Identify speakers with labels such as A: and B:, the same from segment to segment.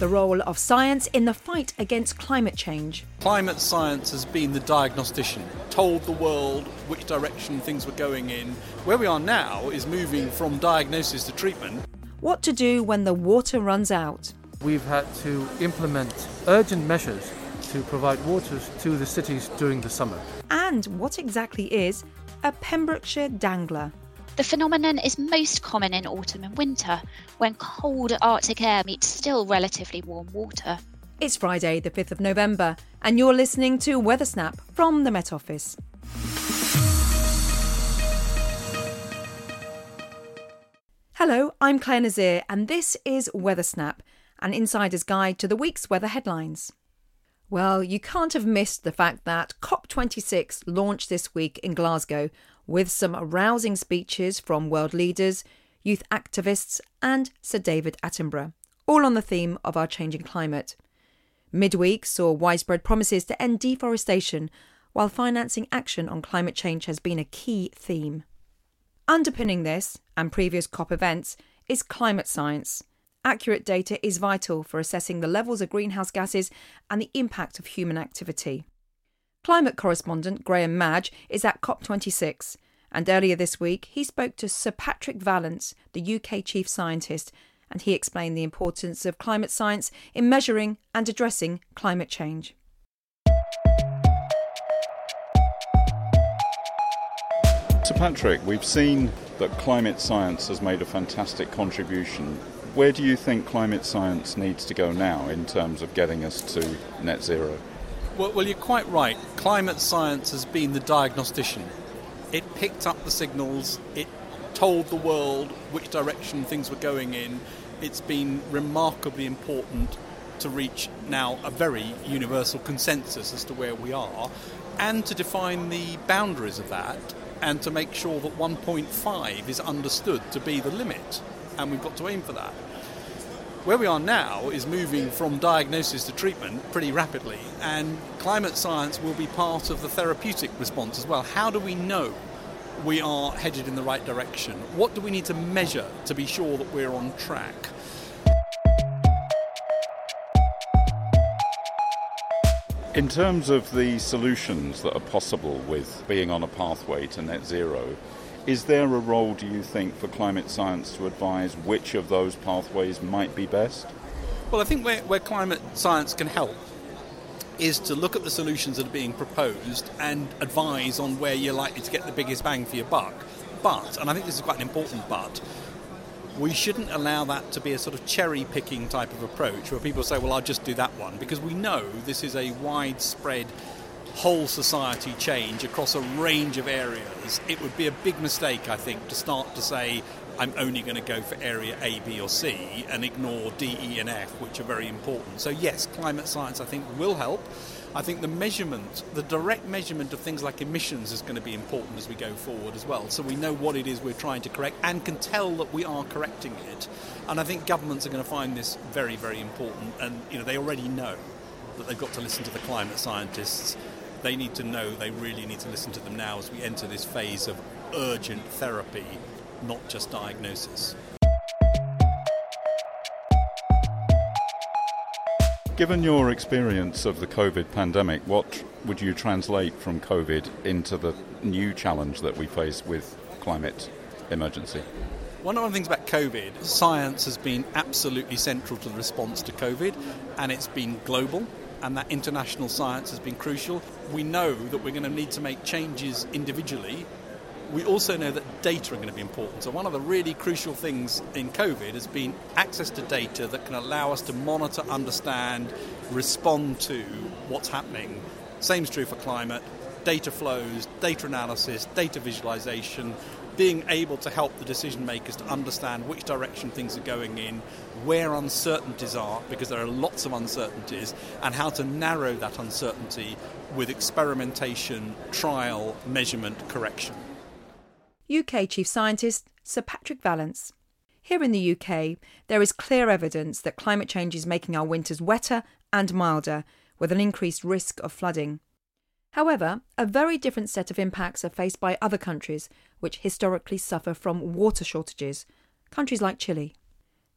A: the role of science in the fight against climate change.
B: Climate science has been the diagnostician, told the world which direction things were going in. Where we are now is moving from diagnosis to treatment.
A: What to do when the water runs out.
C: We've had to implement urgent measures to provide water to the cities during the summer.
A: And what exactly is a Pembrokeshire dangler?
D: The phenomenon is most common in autumn and winter, when cold Arctic air meets still relatively warm water.
A: It's Friday, the 5th of November, and you're listening to Weather Snap from the Met Office. Hello, I'm Clare Nasir, and this is Weather Snap, an insider's guide to the week's weather headlines. Well, you can't have missed the fact that COP26 launched this week in Glasgow with some rousing speeches from world leaders, youth activists, and Sir David Attenborough, all on the theme of our changing climate. Midweek saw widespread promises to end deforestation, while financing action on climate change has been a key theme. Underpinning this and previous COP events is climate science. Accurate data is vital for assessing the levels of greenhouse gases and the impact of human activity. Climate correspondent Grahame Madge is at COP26, and earlier this week he spoke to Sir Patrick Vallance, the UK chief scientist, and he explained the importance of climate science in measuring and addressing climate change.
E: Sir Patrick, we've seen that climate science has made a fantastic contribution where do you think climate science needs to go now in terms of getting us to net zero?
B: Well, well, you're quite right. Climate science has been the diagnostician. It picked up the signals, it told the world which direction things were going in. It's been remarkably important to reach now a very universal consensus as to where we are and to define the boundaries of that and to make sure that 1.5 is understood to be the limit and we've got to aim for that. Where we are now is moving from diagnosis to treatment pretty rapidly, and climate science will be part of the therapeutic response as well. How do we know we are headed in the right direction? What do we need to measure to be sure that we're on track?
E: In terms of the solutions that are possible with being on a pathway to net zero, is there a role, do you think, for climate science to advise which of those pathways might be best?
B: Well, I think where, where climate science can help is to look at the solutions that are being proposed and advise on where you're likely to get the biggest bang for your buck. But, and I think this is quite an important but, we shouldn't allow that to be a sort of cherry picking type of approach where people say, well, I'll just do that one, because we know this is a widespread whole society change across a range of areas, it would be a big mistake, I think, to start to say, I'm only going to go for area A, B, or C and ignore D, E, and F, which are very important. So, yes, climate science, I think, will help. I think the measurement, the direct measurement of things like emissions is going to be important as we go forward as well. So we know what it is we're trying to correct and can tell that we are correcting it. And I think governments are going to find this very, very important. And, you know, they already know that they've got to listen to the climate scientists they need to know they really need to listen to them now as we enter this phase of urgent therapy, not just diagnosis.
E: Given your experience of the COVID pandemic, what would you translate from COVID into the new challenge that we face with climate emergency?
B: One of the things about COVID, science has been absolutely central to the response to COVID, and it's been global and that international science has been crucial. We know that we're going to need to make changes individually. We also know that data are going to be important. So, one of the really crucial things in COVID has been access to data that can allow us to monitor, understand, respond to what's happening. Same is true for climate. Data flows, data analysis, data visualization, being able to help the decision makers to understand which direction things are going in, where uncertainties are, because there are lots of uncertainties, and how to narrow that uncertainty with experimentation, trial, measurement, correction.
A: UK Chief Scientist Sir Patrick Vallance. Here in the UK, there is clear evidence that climate change is making our winters wetter and milder, with an increased risk of flooding. However, a very different set of impacts are faced by other countries which historically suffer from water shortages, countries like Chile.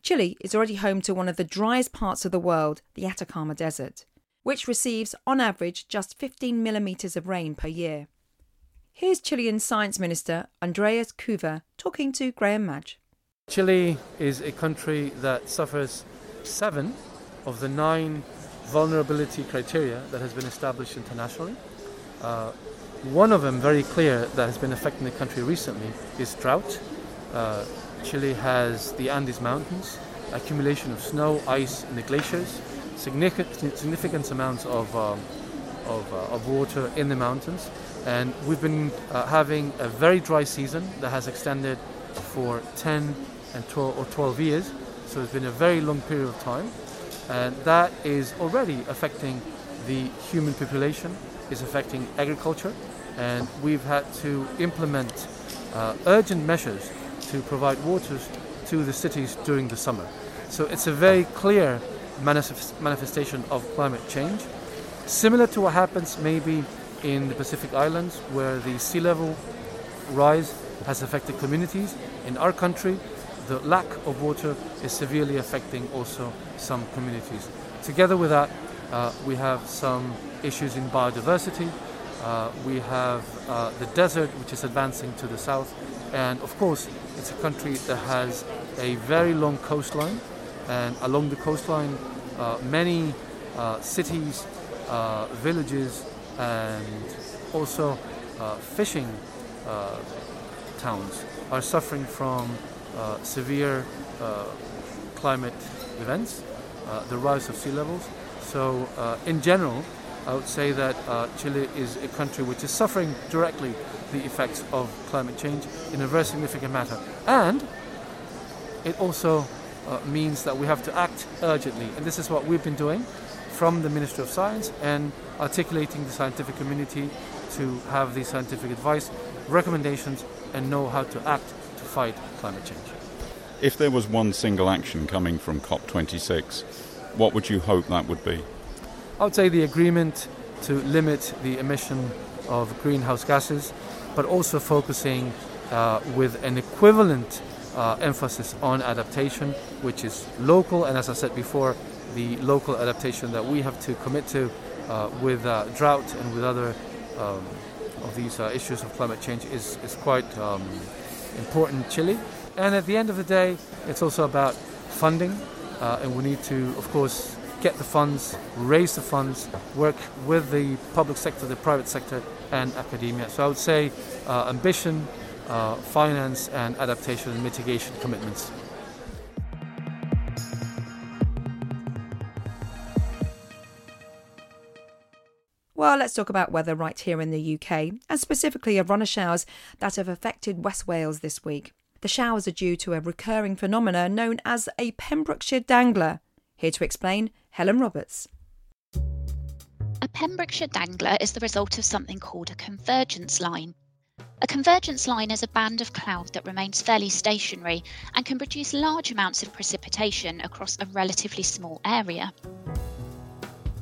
A: Chile is already home to one of the driest parts of the world, the Atacama Desert, which receives on average just 15 millimetres of rain per year. Here's Chilean Science Minister Andrés Couve talking to Grahame Madge.
C: Chile is a country that suffers seven of the nine vulnerability criteria that has been established internationally. Uh, one of them, very clear, that has been affecting the country recently is drought. Uh, Chile has the Andes Mountains, accumulation of snow, ice, and the glaciers, significant, significant amounts of, um, of, uh, of, water in the mountains. And we've been uh, having a very dry season that has extended for 10 and 12 or 12 years. So it's been a very long period of time. And that is already affecting the human population, is affecting agriculture, and we've had to implement uh, urgent measures to provide waters to the cities during the summer. So it's a very clear manifest- manifestation of climate change, similar to what happens maybe in the Pacific Islands, where the sea level rise has affected communities. In our country, the lack of water is severely affecting also some communities. Together with that, uh, we have some issues in biodiversity. Uh, we have uh, the desert, which is advancing to the south, and of course, it's a country that has a very long coastline, and along the coastline, uh, many uh, cities, uh, villages, and also uh, fishing towns are suffering from severe climate events, the rise of sea levels. So, in general, I would say that Chile is a country which is suffering directly the effects of climate change in a very significant matter. And it also uh, means that we have to act urgently. And this is what we've been doing from the Ministry of Science and articulating the scientific community to have the scientific advice, recommendations, and know how to act to fight climate change.
E: If there was one single action coming from COP26, what would you hope that would be?
C: I would say the agreement to limit the emission of greenhouse gases but also focusing uh, with an equivalent uh, emphasis on adaptation, which is local, and as I said before, the local adaptation that we have to commit to uh, with uh, drought and with other um, of these uh, issues of climate change is, is quite um, important in Chile. And at the end of the day, it's also about funding, uh, and we need to, of course, get the funds, raise the funds, work with the public sector, the private sector, and academia. So I would say uh, ambition, uh, finance, and adaptation and mitigation commitments.
A: Well, let's talk about weather right here in the UK, and specifically a run of showers that have affected West Wales this week. The showers are due to a recurring phenomena known as a Pembrokeshire dangler. Here to explain, Helen Roberts.
D: A Pembrokeshire dangler is the result of something called a convergence line. A convergence line is a band of cloud that remains fairly stationary and can produce large amounts of precipitation across a relatively small area.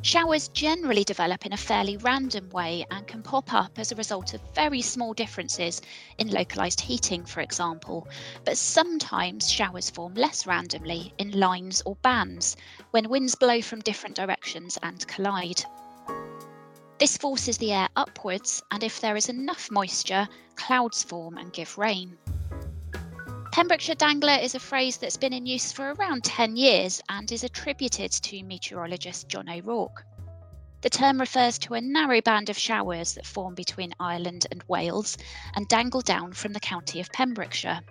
D: Showers generally develop in a fairly random way and can pop up as a result of very small differences in localised heating, for example, but sometimes showers form less randomly in lines or bands when winds blow from different directions and collide. This forces the air upwards, and if there is enough moisture, clouds form and give rain. Pembrokeshire Dangler is a phrase that's been in use for around 10 years and is attributed to meteorologist John O'Rourke. The term refers to a narrow band of showers that form between Ireland and Wales and dangle down from the county of Pembrokeshire.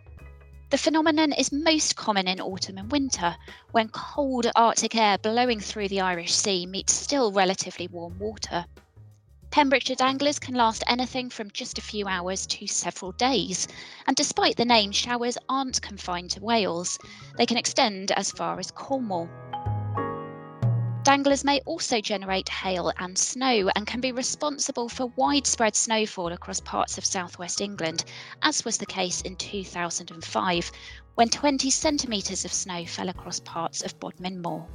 D: The phenomenon is most common in autumn and winter, when cold Arctic air blowing through the Irish Sea meets still relatively warm water. Pembrokeshire danglers can last anything from just a few hours to several days, and despite the name, showers aren't confined to Wales. They can extend as far as Cornwall. Danglers may also generate hail and snow and can be responsible for widespread snowfall across parts of southwest England, as was the case in 2005, when 20 centimetres of snow fell across parts of Bodmin Moor.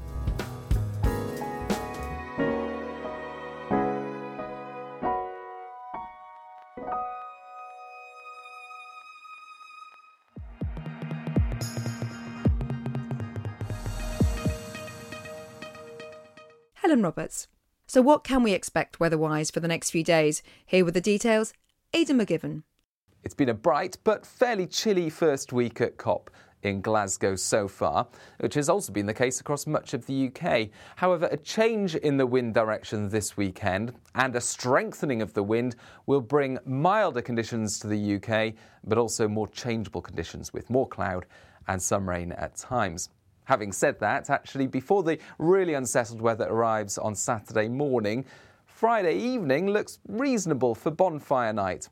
A: Roberts. So, what can we expect weather wise for the next few days? Here with the details, Aidan McGivern.
F: It's been a bright but fairly chilly first week at COP in Glasgow so far, which has also been the case across much of the UK. However, a change in the wind direction this weekend and a strengthening of the wind will bring milder conditions to the UK, but also more changeable conditions with more cloud and some rain at times. Having said that, actually, before the really unsettled weather arrives on Saturday morning, Friday evening looks reasonable for bonfire night.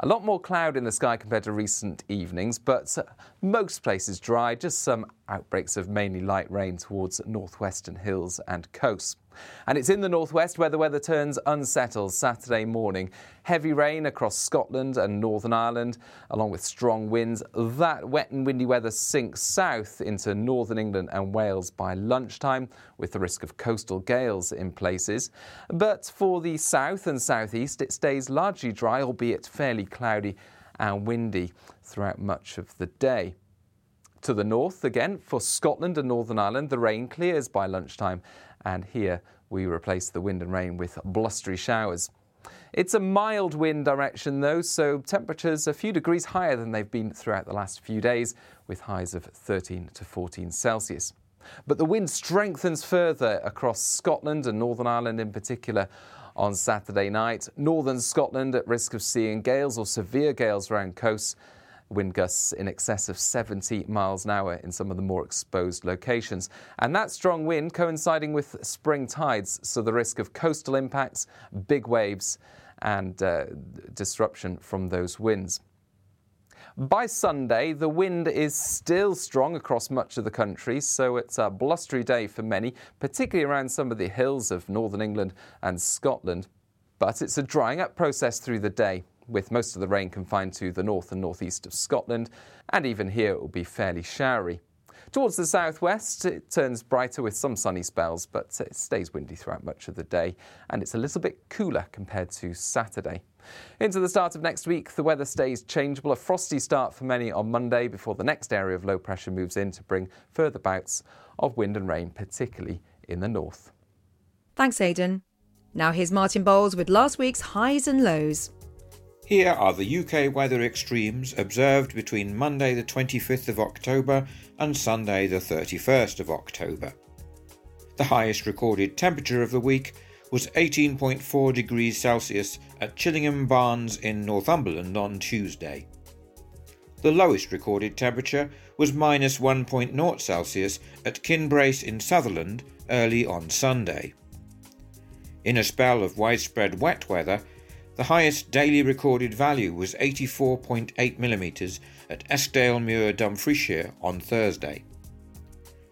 F: A lot more cloud in the sky compared to recent evenings, but uh, most places dry, just some outbreaks of mainly light rain towards northwestern hills and coasts. And it's in the northwest where the weather turns unsettled Saturday morning. Heavy rain across Scotland and Northern Ireland, along with strong winds. That wet and windy weather sinks south into northern England and Wales by lunchtime, with the risk of coastal gales in places. But for the south and southeast, it stays largely dry, albeit fairly cloudy and windy throughout much of the day. To the north, again, for Scotland and Northern Ireland, the rain clears by lunchtime, and here we replace the wind and rain with blustery showers. It's a mild wind direction though, so temperatures a few degrees higher than they've been throughout the last few days, with highs of 13 to 14 Celsius. But the wind strengthens further across Scotland and Northern Ireland in particular on Saturday night. Northern Scotland at risk of seeing gales or severe gales around coasts wind gusts in excess of 70 miles an hour in some of the more exposed locations. And that strong wind coinciding with spring tides, so the risk of coastal impacts, big waves, and uh, disruption from those winds. By Sunday, the wind is still strong across much of the country, so it's a blustery day for many, particularly around some of the hills of northern England and Scotland. But it's a drying up process through the day with most of the rain confined to the north and northeast of Scotland, and even here it will be fairly showery. Towards the southwest, it turns brighter with some sunny spells, but it stays windy throughout much of the day, and it's a little bit cooler compared to Saturday. Into the start of next week, the weather stays changeable. A frosty start for many on Monday before the next area of low pressure moves in to bring further bouts of wind and rain, particularly in the north.
A: Thanks, Aidan. Now here's Martin Bowles with last week's highs and lows.
G: Here are the UK weather extremes observed between Monday the 25th of October and Sunday the 31st of October. The highest recorded temperature of the week was 18.4 degrees Celsius at Chillingham Barns in Northumberland on Tuesday. The lowest recorded temperature was minus 1.0 Celsius at Kinbrace in Sutherland early on Sunday. In a spell of widespread wet weather, the highest daily recorded value was 84.8 mm at Eskdalemuir, Dumfriesshire on Thursday.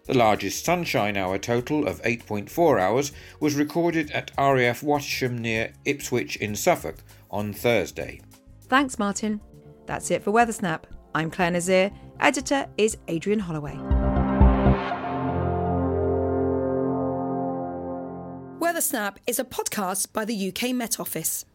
G: The largest sunshine hour total of 8.4 hours was recorded at RAF Wattisham near Ipswich in Suffolk on Thursday.
A: Thanks, Martin. That's it for Weathersnap. I'm Clare Nasir. Editor is Adrian Holloway. Weathersnap is a podcast by the UK Met Office.